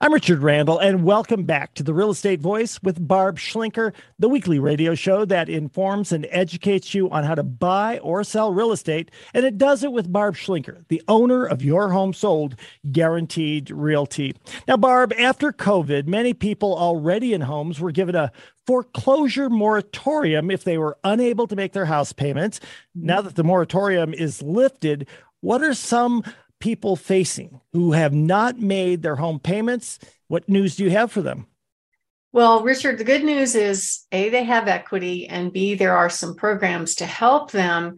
I'm Richard Randall, and welcome back to the Real Estate Voice with Barb Schlinker, the weekly radio show that informs and educates you on how to buy or sell real estate. And it does it with Barb Schlinker, the owner of Your Home Sold Guaranteed Realty. Now, Barb, after COVID, many people already in homes were given a foreclosure moratorium if they were unable to make their house payments. Now that the moratorium is lifted, what are some people facing who have not made their home payments? What news do you have for them? Well, Richard, the good news is A, they have equity, and B, there are some programs to help them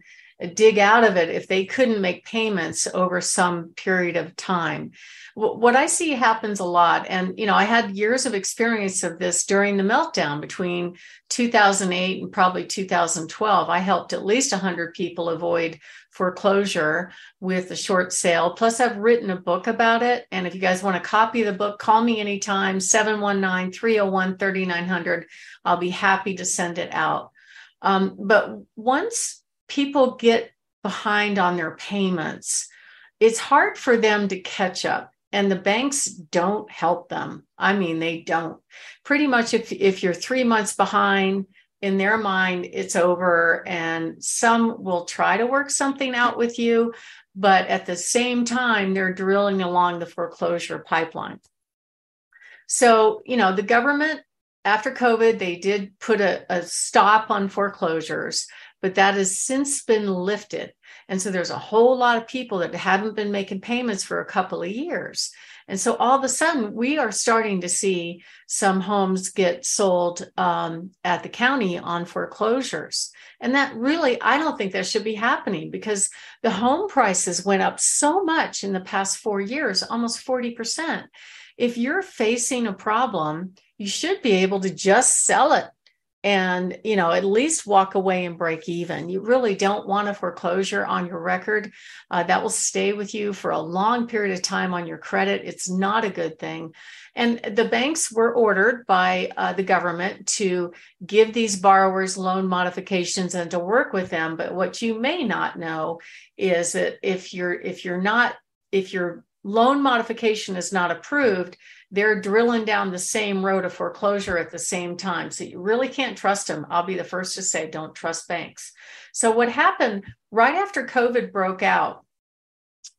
dig out of it if they couldn't make payments over some period of time. What I see happens a lot, and you know, I had years of experience of this during the meltdown between 2008 and probably 2012. I helped at least 100 people avoid foreclosure with a short sale. Plus, I've written a book about it. And if you guys want a copy of the book, call me anytime 719 301 3900. I'll be happy to send it out. Um, but once people get behind on their payments, it's hard for them to catch up and the banks don't help them. I mean, they don't. Pretty much, if, if you're three months behind, in their mind, it's over. And some will try to work something out with you, but at the same time, they're drilling along the foreclosure pipeline. So, you know, the government, after COVID, they did put a, a stop on foreclosures, but that has since been lifted. And so there's a whole lot of people that haven't been making payments for a couple of years. And so all of a sudden, we are starting to see some homes get sold um, at the county on foreclosures. And that really, I don't think that should be happening because the home prices went up so much in the past four years, almost 40%. If you're facing a problem, you should be able to just sell it and you know at least walk away and break even. You really don't want a foreclosure on your record. Uh, that will stay with you for a long period of time on your credit. It's not a good thing. And the banks were ordered by uh, the government to give these borrowers loan modifications and to work with them. But what you may not know is that if you're if you're not if your loan modification is not approved they're drilling down the same road of foreclosure at the same time. So you really can't trust them. I'll be the first to say, don't trust banks. So, what happened right after COVID broke out,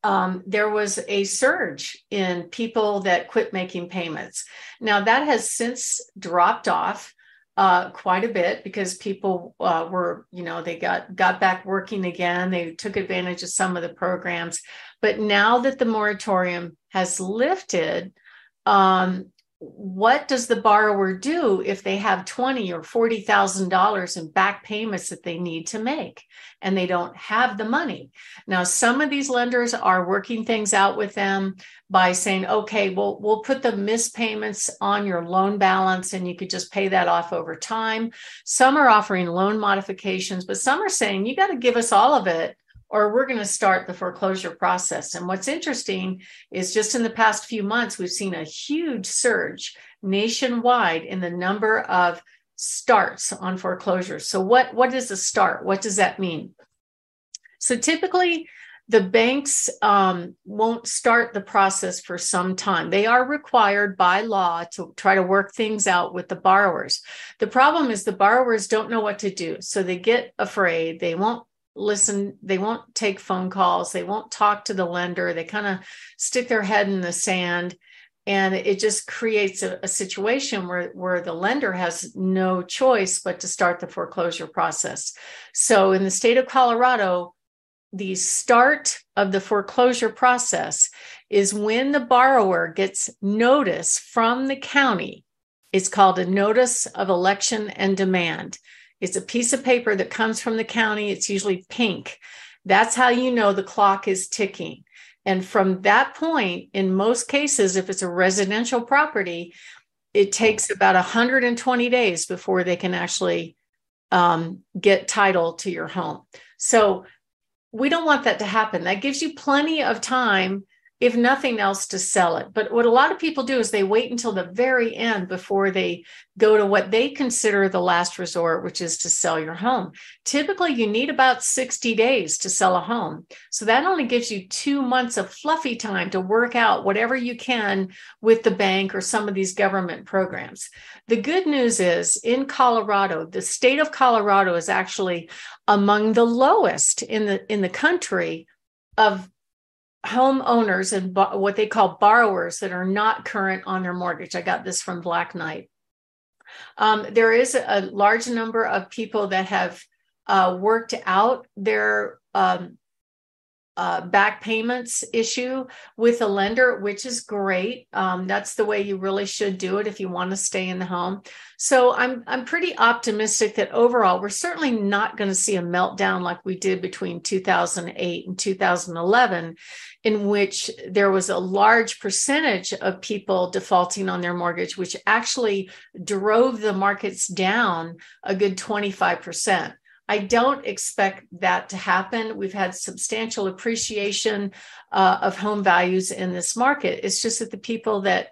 um, there was a surge in people that quit making payments. Now, that has since dropped off. Uh, quite a bit because people uh, were, you know, they got got back working again. They took advantage of some of the programs, but now that the moratorium has lifted, um, what does the borrower do if they have twenty or forty thousand dollars in back payments that they need to make and they don't have the money? Now, some of these lenders are working things out with them by saying, "Okay, well, we'll put the missed payments on your loan balance, and you could just pay that off over time." Some are offering loan modifications, but some are saying, "You got to give us all of it." Or we're going to start the foreclosure process. And what's interesting is just in the past few months, we've seen a huge surge nationwide in the number of starts on foreclosures. So, what, what is a start? What does that mean? So, typically, the banks um, won't start the process for some time. They are required by law to try to work things out with the borrowers. The problem is the borrowers don't know what to do. So they get afraid. They won't listen they won't take phone calls they won't talk to the lender they kind of stick their head in the sand. And it just creates a, a, situation where, where the lender has no choice but to start the foreclosure process. So in the state of colorado the start of the foreclosure process is when the borrower gets notice from the county. It's called a notice of election and demand it's a piece of paper that comes from the county. It's usually pink. That's how you know the clock is ticking. And from that point, in most cases, if it's a residential property, it takes about 120 days before they can actually um, get title to your home. So we don't want that to happen. That gives you plenty of time if nothing else, to sell it. But what a lot of people do is they wait until the very end before they go to what they consider the last resort, which is to sell your home. Typically, you need about 60 days to sell a home. So that only gives you two months of fluffy time to work out whatever you can with the bank or some of these government programs. The good news is in Colorado, the state of Colorado is actually among the lowest in the in the country of homeowners and what they call borrowers that are not current on their mortgage. I got this from Black Knight. Um, there is a large number of people that have uh, worked out their um, uh, back payments issue with a lender, which is great. Um, that's the way you really should do it if you want to stay in the home. So I'm I'm pretty optimistic that overall we're certainly not going to see a meltdown like we did between 2008 and 2011, in which there was a large percentage of people defaulting on their mortgage, which actually drove the markets down a good 25 percent. I don't expect that to happen. We've had substantial appreciation uh, of home values in this market. It's just that the people that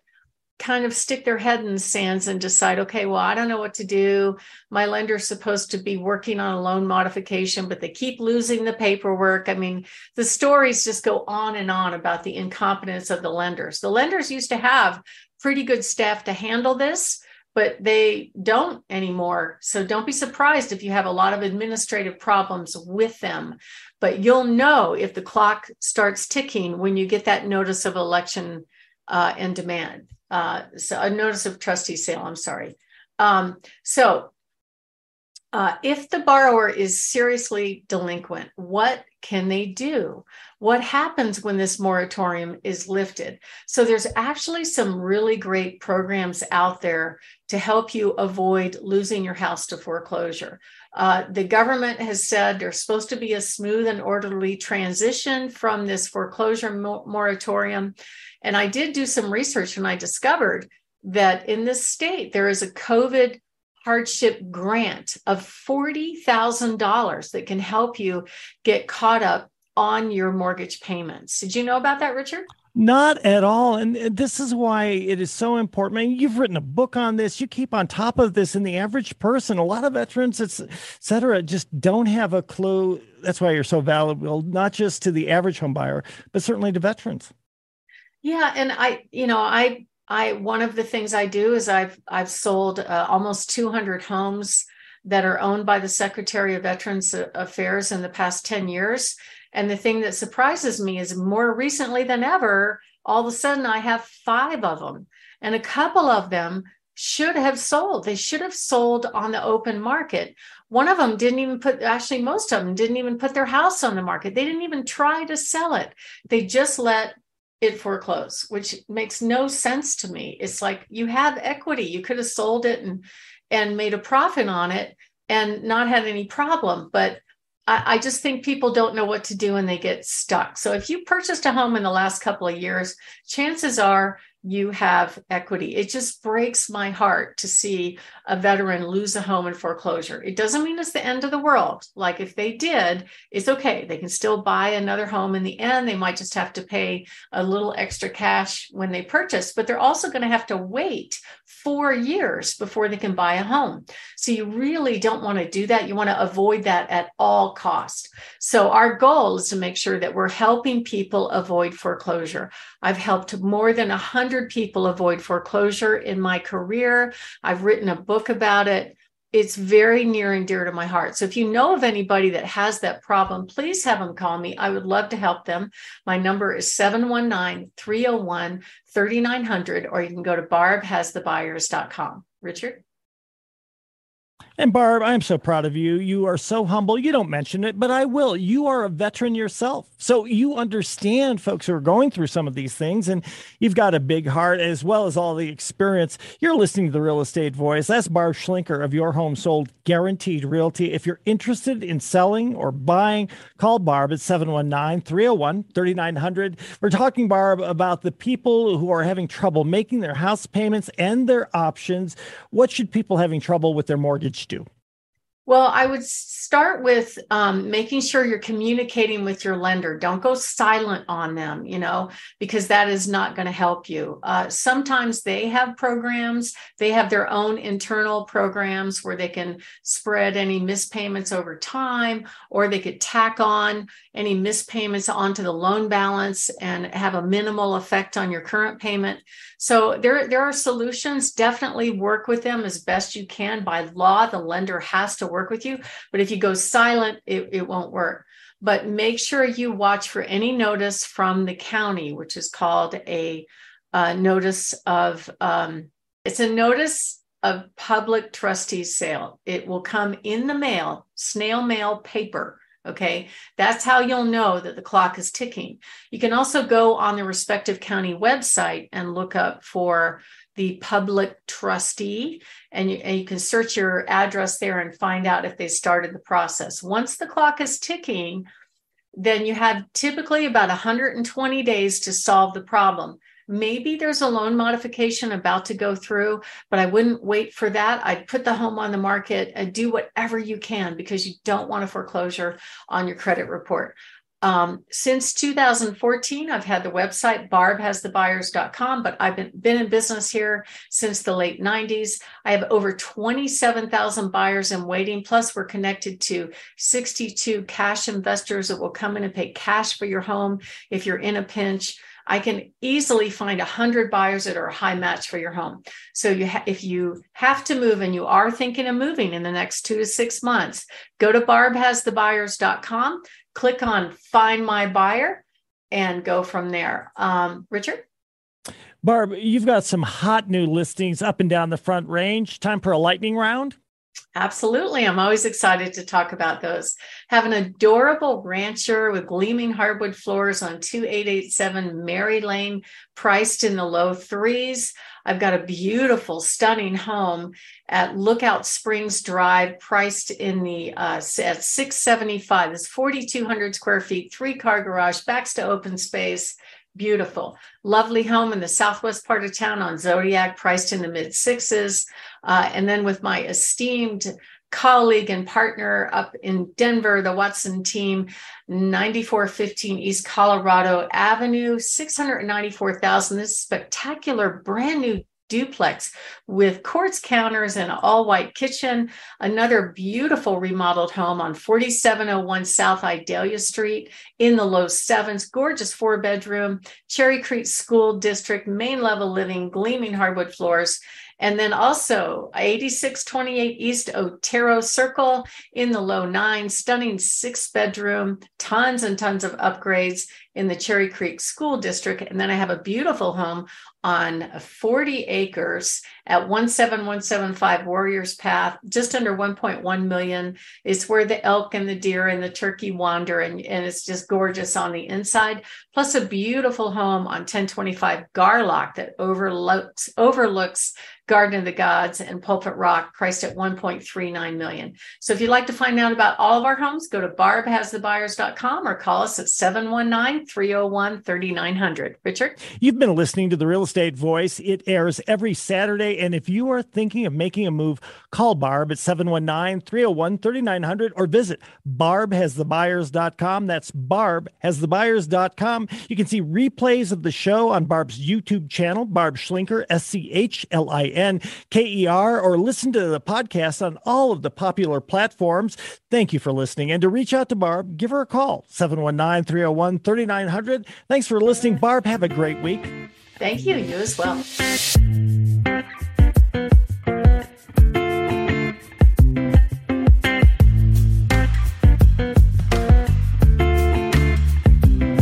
kind of stick their head in the sands and decide, okay, well, I don't know what to do. My lender's supposed to be working on a loan modification, but they keep losing the paperwork. I mean, the stories just go on and on about the incompetence of the lenders. The lenders used to have pretty good staff to handle this but they don't anymore. So don't be surprised if you have a lot of administrative problems with them. But you'll know if the clock starts ticking when you get that notice of election uh, and demand. Uh, so a notice of trustee sale, I'm sorry. Um, so uh, if the borrower is seriously delinquent, what can they do? What happens when this moratorium is lifted? So, there's actually some really great programs out there to help you avoid losing your house to foreclosure. Uh, the government has said there's supposed to be a smooth and orderly transition from this foreclosure mo- moratorium. And I did do some research and I discovered that in this state, there is a COVID hardship grant of $40,000 that can help you get caught up on your mortgage payments. Did you know about that, Richard? Not at all. And this is why it is so important. I mean, you've written a book on this. You keep on top of this. And the average person, a lot of veterans, et cetera, just don't have a clue. That's why you're so valuable, not just to the average home buyer, but certainly to veterans. Yeah. And I, you know, I I one of the things I do is I've I've sold uh, almost 200 homes that are owned by the Secretary of Veterans Affairs in the past 10 years. And the thing that surprises me is more recently than ever, all of a sudden I have five of them, and a couple of them should have sold. They should have sold on the open market. One of them didn't even put, actually, most of them didn't even put their house on the market. They didn't even try to sell it. They just let it foreclose, which makes no sense to me. It's like you have equity. You could have sold it and and made a profit on it and not had any problem. But I, I just think people don't know what to do and they get stuck. So if you purchased a home in the last couple of years, chances are you have equity. It just breaks my heart to see a veteran lose a home in foreclosure. It doesn't mean it's the end of the world. Like if they did, it's okay. They can still buy another home in the end. They might just have to pay a little extra cash when they purchase, but they're also going to have to wait four years before they can buy a home. So you really don't want to do that. You want to avoid that at all cost. So our goal is to make sure that we're helping people avoid foreclosure. I've helped more than a hundred 100 people avoid foreclosure in my career. I've written a book about it. It's very near and dear to my heart. So if you know of anybody that has that problem, please have them call me. I would love to help them. My number is 719 301 3900, or you can go to barbhasthebuyers.com. Richard? And Barb, I'm so proud of you. You are so humble. You don't mention it, but I will. You are a veteran yourself. So you understand folks who are going through some of these things, and you've got a big heart as well as all the experience. You're listening to the real estate voice. That's Barb Schlinker of Your Home Sold Guaranteed Realty. If you're interested in selling or buying, call Barb at 719 301 3900. We're talking, Barb, about the people who are having trouble making their house payments and their options. What should people having trouble with their mortgage do? Well, I would start with um, making sure you're communicating with your lender. Don't go silent on them, you know, because that is not going to help you. Uh, sometimes they have programs, they have their own internal programs where they can spread any mispayments over time, or they could tack on any mispayments onto the loan balance and have a minimal effect on your current payment. So there, there are solutions. Definitely work with them as best you can. By law, the lender has to work with you. But if you go silent, it, it won't work. But make sure you watch for any notice from the county, which is called a uh, notice of, um, it's a notice of public trustee sale. It will come in the mail, snail mail paper Okay, that's how you'll know that the clock is ticking. You can also go on the respective county website and look up for the public trustee, and you, and you can search your address there and find out if they started the process. Once the clock is ticking, then you have typically about 120 days to solve the problem maybe there's a loan modification about to go through, but I wouldn't wait for that. I'd put the home on the market and do whatever you can because you don't want a foreclosure on your credit report. Um, since 2014, I've had the website barbhasthebuyers.com, but I've been, been in business here since the late 90s. I have over 27,000 buyers in waiting. Plus, we're connected to 62 cash investors that will come in and pay cash for your home if you're in a pinch. I can easily find 100 buyers that are a high match for your home. So you ha- if you have to move and you are thinking of moving in the next 2 to 6 months, go to barbhasthebuyers.com, click on find my buyer and go from there. Um, Richard? Barb, you've got some hot new listings up and down the front range. Time for a lightning round? Absolutely. I'm always excited to talk about those. Have an adorable rancher with gleaming hardwood floors on 2887 Mary Lane, priced in the low threes. I've got a beautiful, stunning home at Lookout Springs Drive, priced in the uh, at 675. It's 4,200 square feet, three car garage, backs to open space beautiful. Lovely home in the southwest part of town on zodiac priced in the mid sixes. Uh, and then with my esteemed colleague and partner up in denver the watson team 9415 east colorado avenue 694000 this spectacular brand new duplex with quartz counters and all white kitchen. Another beautiful remodeled home on 4701 South Idalia Street in the low sevens. Gorgeous four bedroom, Cherry Creek School District, main level living, gleaming hardwood floors. And then also 8628 East Otero Circle in the low nine, stunning six bedroom, tons and tons of upgrades in the Cherry Creek School District. And then I have a beautiful home on 40 acres at 17175 Warriors Path, just under 1.1 million. It's where the elk and the deer and the turkey wander, and, and it's just gorgeous on the inside. Plus, a beautiful home on 1025 Garlock that overlooks overlooks Garden of the Gods and Pulpit Rock, priced at 1.39 million. So if you'd like to find out about all of our homes, go to barbhasthebuyers.com or call us at 719-301-3900. Richard? You've been listening to the Real Estate Voice. It airs every Saturday. And if you are thinking of making a move, call Barb at 719-301-3900 or visit barbhasthebuyers.com. That's barbhasthebuyers.com. You can see replays of the show on Barb's YouTube channel, Barb Schlinker, S-C-H-L-I-N. N K E R, or listen to the podcast on all of the popular platforms. Thank you for listening. And to reach out to Barb, give her a call 719 301 3900. Nine hundred. Thanks for listening, Barb. Have a great week. Thank you. You as well.